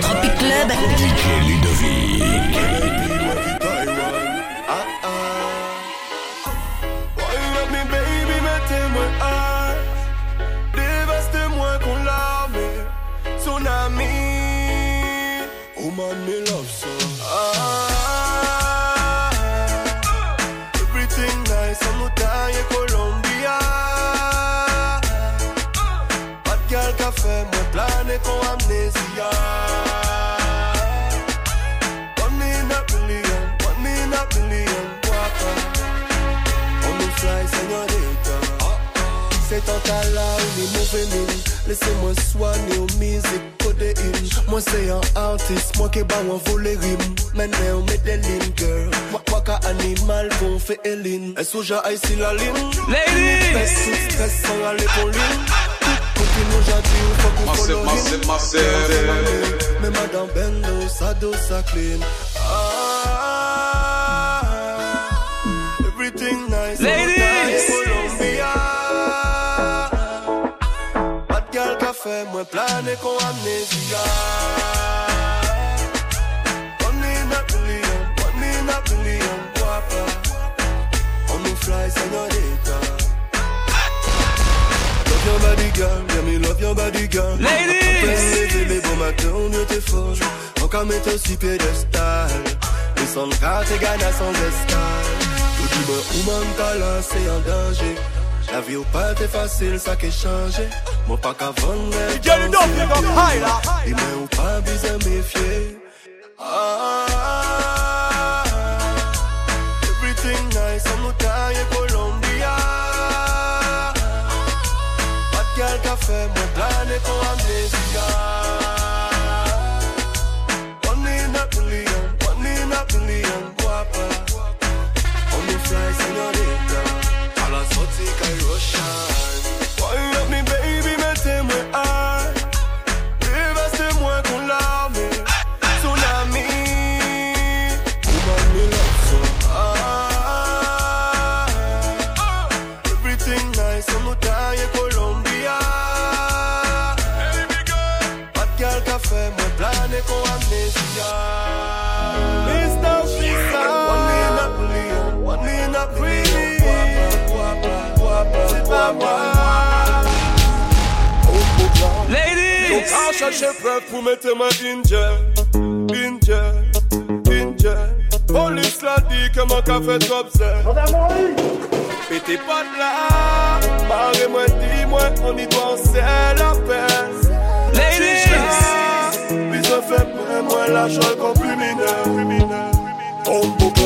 Tropic Club. DJ Ludovick. C'est en là où les mauvais mine. Laissez-moi soigner aux musiques codéine. Moi c'est un artiste, moi qui bat un voler rime. Maintenant on met des lignes, girl. Moi, moi qu'un animal qu'on fait Eline. Est-ce que j'ai ici la ligne? Ladies! Stress sous stress sans aller pour ligne. Continue gentil ou faut qu'on Massive, follow massive, him. massive. Mais madame Bendo, ça dos, ça clean. Ah, everything nice. Ladies! Moi plané con amnesia. One in a million, one in a million, guapa. On nous fly, señorita. Love your body girl, yeah me love your body girl Ladies! Matins, on était folle aussi Et sans le cas, t'es gagné sans escale Tout t'as c'est un danger La vie au pas t'es facile, ça qui changé. Moi pas qu'à vendre DJ Ludovick, donc high là. Et moi ou pas besoin méfier. Ah, Everything nice, on nous taille Colombia. Bad girl café, moi plané pour amnesia One Ladies! à chercher preuve pour mettre ma injure Injure, injure Police l'a dit que mon café Et t'es pas de là Parlez-moi, dis-moi, on y doit c'est la peine Ladies! Puis fait moins, moins l'argent qu'on plus mineur, plus mineur On boucle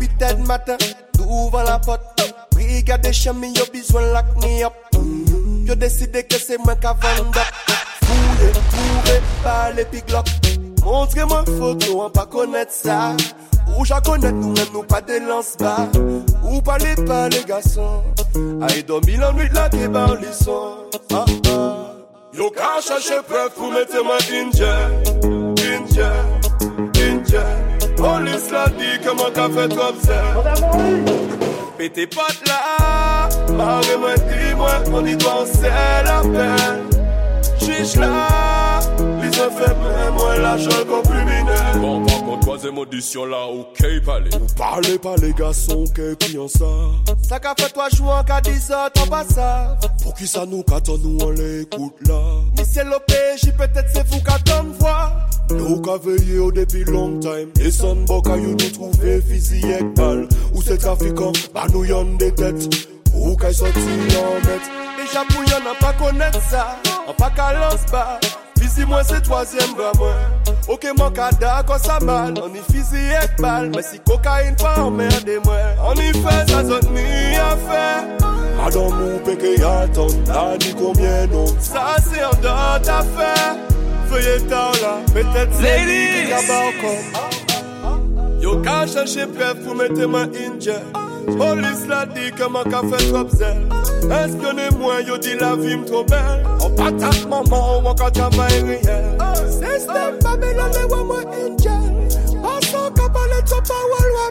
8 heures matin, d'ouvre la porte Brigade des chemin, yo besoin lock me up Yo décidé que c'est moi qui vendre up Fouillé, bourré, par les piglocs Montrez-moi photo, on pas connaître ça. Ou j'en connais nous même nous pas de lance bas Ou parlez pas les garçons. Aïe dormi la nuit là qui barre les sons ah, ah. Yo ka chercher preuve pour mettre ma injure Injure, injure Police l'a dit que mon café trop Pété pas de là Marre-moi, dis-moi On y doit c'est la peine. Chiche là Les ont fait moi qu'on plus mineur Bon, par contre, troisième audition là, ok, palais. Parlez pas les garçons qui crient ça Ça qu'a fait toi jouer en cas 10 heures t'en pas ça. Pour qui ça nous qu'attend nous on l'écoute là? Mais c'est l'OPJ peut-être c'est vous qu'attend voir Nou ka veye yo depi long time. Desan boka yo nou trouve fizi ek bal Ou se trafikan, ba nou yon detet Ou ka soti yon net Deja pou yon an pa konet sa. An pa kalans ba. Fizi mwen se toasyem vwa mwen. Ok mwen ka da kon sa mal. An yi fizi ek bal Mwen si kokain pa anmerde mwen. An yi fe sa zot mi a fe. Madame ou péché attend Là ni combien non Ça c'est en dehors d'affaires Veuillez tard là Peut-être c'est lui qui Ladies! Yo ka chercher preuve pour mettre ma injure Police l'a dit que mon café trop zèle Espionnez-moi, yo dit la vie m'tro belle. On patate maman, on ka travail réel Système Babylon, les wa moi angel Passons qu'à parler de pas wa loi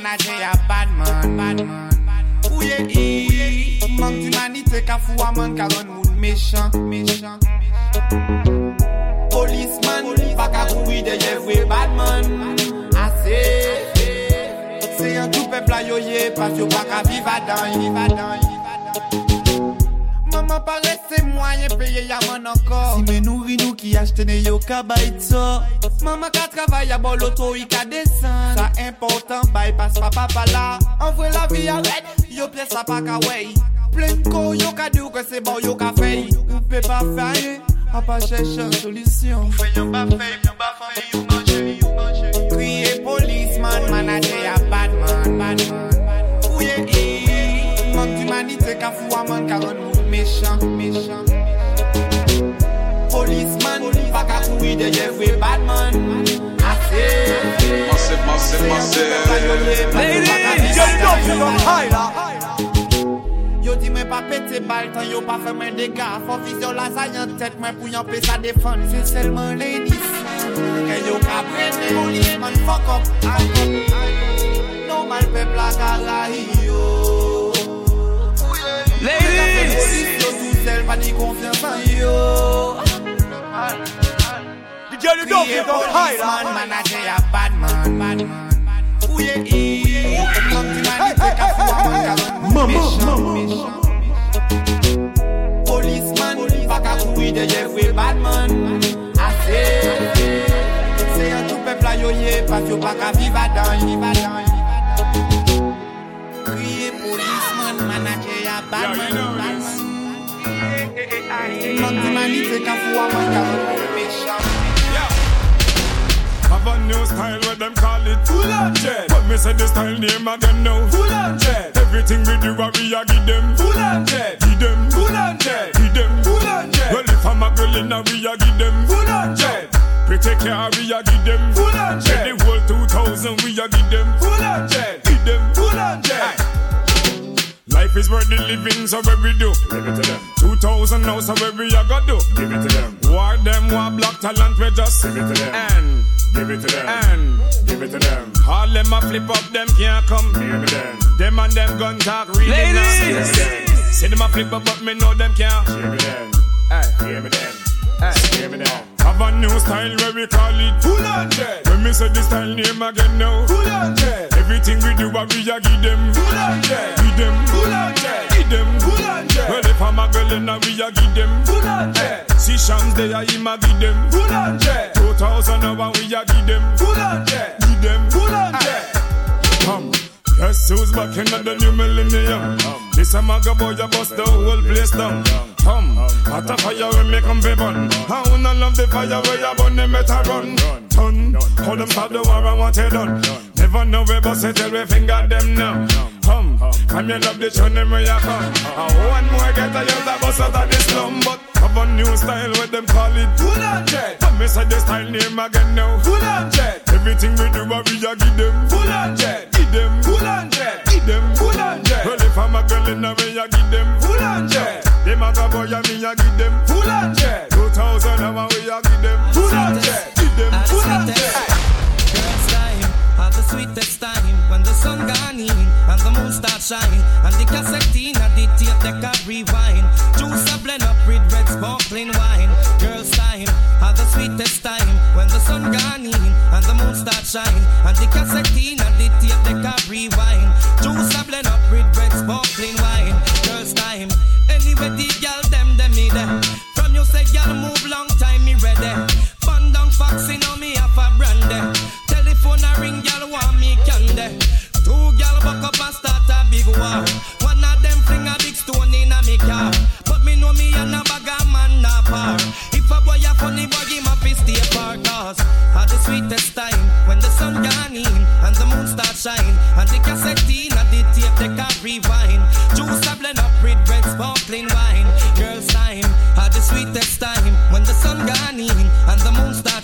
manaje ya badman Ouye i, mank d'umanite ka fwa man karon moun mechan. Polisman, baka koui deye vwe badman Ase, se yon tou pepla yoye, pas yo baka vivadan Maman pare se mwayen peye yaman ankor Si men nouri nou ki achtene yo ka bay tso. Maman ka travay a bon loto yi ka desen. Sa important bay pas papa pa pa la. Anvwe la vi a red, yo pye sa pa ka wey. Plen ko yo ka diw ke se bon yo ka fey. Ou pe pa fey, a pa chèche solisyon. Fè yon ba fey, yon ba fey, yon manje Kriye policeman, polisman, manate a badman Ouye e, mank d'humanite ka fwa man karon mou méchant, méchant. Policeman, baka koui deye vwe badman. Ase, mase, mase, mase. Lady, yo dope yo hay la. Yo di men pa pete bal tan yo pa fe men dega. Fon viz yo la zayan tet men pou yon pe sa defan. Se selman ladies, ke yo ka prene. Policeman, fuck up, I, I, I. Normal pepla kara yo. Ladies DJ you don't give up high man Manager a bad man Bad man Ouye e Mama Mama Polisman Faka kouy de jevwe bad man Ase Se yon tou pepla yo ye Pas yo baka viva dan Viva dan Kriye policeman, manager ya bad man, bad man. Mank d'humanite ka fwa man ka ron moun méchant. Have a new style what them call it? Full on jet. But me say the style name again now. Full on jet. Everything we do what we a give them. Full on jet. Give them. Full on jet. Give them. Full on jet. Well if I'm a girl in a we a give them. Full on jet. Pretty care we a give them. Full on jet. The whole 2000 we a give them. Full on jet. Give them. Full on jet Life is worth the living, so where we do? Give it to them. 2000 now, so where we a go do? Give it to them. War them, war black talent, we just give it to them. And give it to them. And give it to them. All them a flip up, them can't come. Hear me them. Them and them gun talk really Ladies. nasty. See them a flip up, but me know them can't. Hear me them. Hey. Hear me them. Hey. Hear me them. Have a new style where we call it Full on. When me say the style name again now Full on jet. Everything we do, what we a give them Full on jet. Give them Full on jet. Give them Full on jet. Well, if I'm a girl, then we a give them Full on jet. See Shams, they a him a give them jet. 2000 now, we a give them Full on jet. Give them jet. Ah. Come. Guess who's back in the new millennium? This a maga boy, a bust the whole place down. Come, hot a fire when me come fi burn. I wanna love the fire where you burn, them better run. Turn, how them start the war and what they done. Never know we bust it till we finger them now. Come, come you love the tune them where you come. And one more get a a bust out of the slum, but have a new style where them call it Full on jet. But me say the style name again now. Full on jet. Everything we do, what we a give them. Full on jet. Give them full on jet. Give them full on jet. Well, if I'm a girl in a way, I give them full on jet. Them a go boy, and me a give them full on jet. 2000 hour, we a give them full on jet. Give them full on jet. Sweetest time when the sun gone in and the moon start shine and the cassette in and the tape deck a rewind. Juice a blend up with red sparkling wine. Girls time, have the sweetest time when the sun gone in and the moon start shine and the cassette in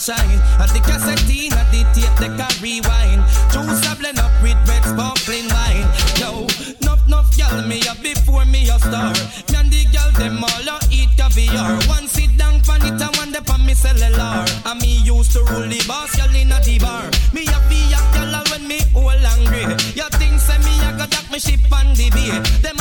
shine. And the cassette in the tape they can rewind. Juice a up with red sparkling wine. Yo, nuff nuff gal me up before me a star. Me and the gal them all a eat caviar. One sit down pan it and one dep on me cellular. And me used to rule the boss gal in a the bar. Me a be a gal when me all angry. You think say me a go dock me ship on the bay. Them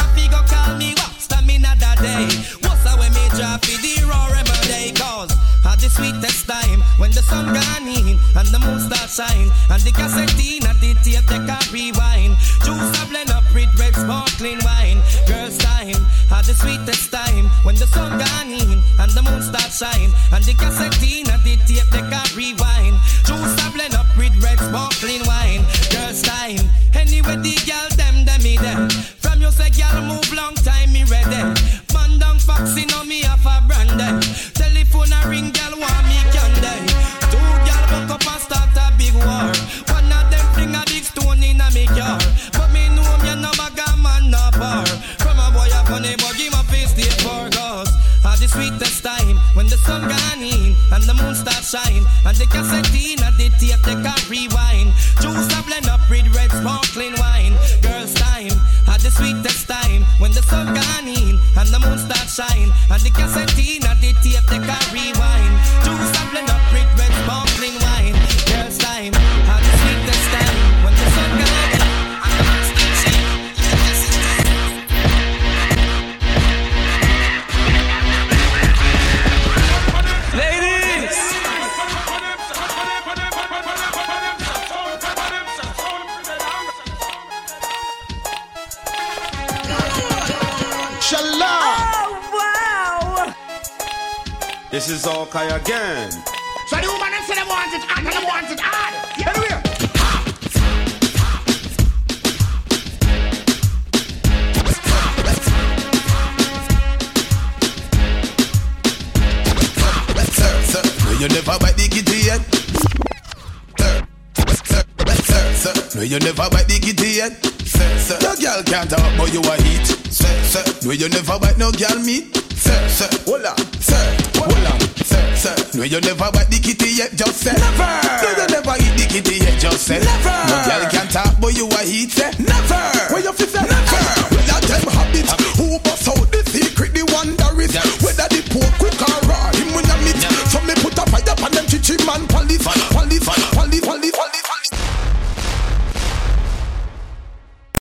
the cassette in the tape they can rewind. Juice a blend up with red sparkling wine. Girls time had the sweetest time when the sun gone in and the moon start shine and the cassette gone in and the moon start shine and the cassette in and the tape they can rewind. Juice a blend up with red sparkling wine. Girls time had the sweetest time when the sun gone in and the moon start shine and the cassette in and the tape they can This is all Kai again. So the woman them say them want it hot and them want it hard. Anyway. Sir, sir, no, you never bite the kitty yet. Sir, sir, sir, sir, no, you never bite the kitty yet. Sir, sir, no girl can't talk, but you a heat. Sir, sir, no, you never bite no girl meat. Sir, sir, hola, sir, hola, sir, sir, no, you never bite the kitty yet, just say never. No, you never eat the kitty yet, just say never. No girl can talk, but you a heat say never. Where you feel say never. Well, that them habits who bust out the secret, the wonder is whether the poor quick or raw, him when I meet. So me put a fire on them chichi man police.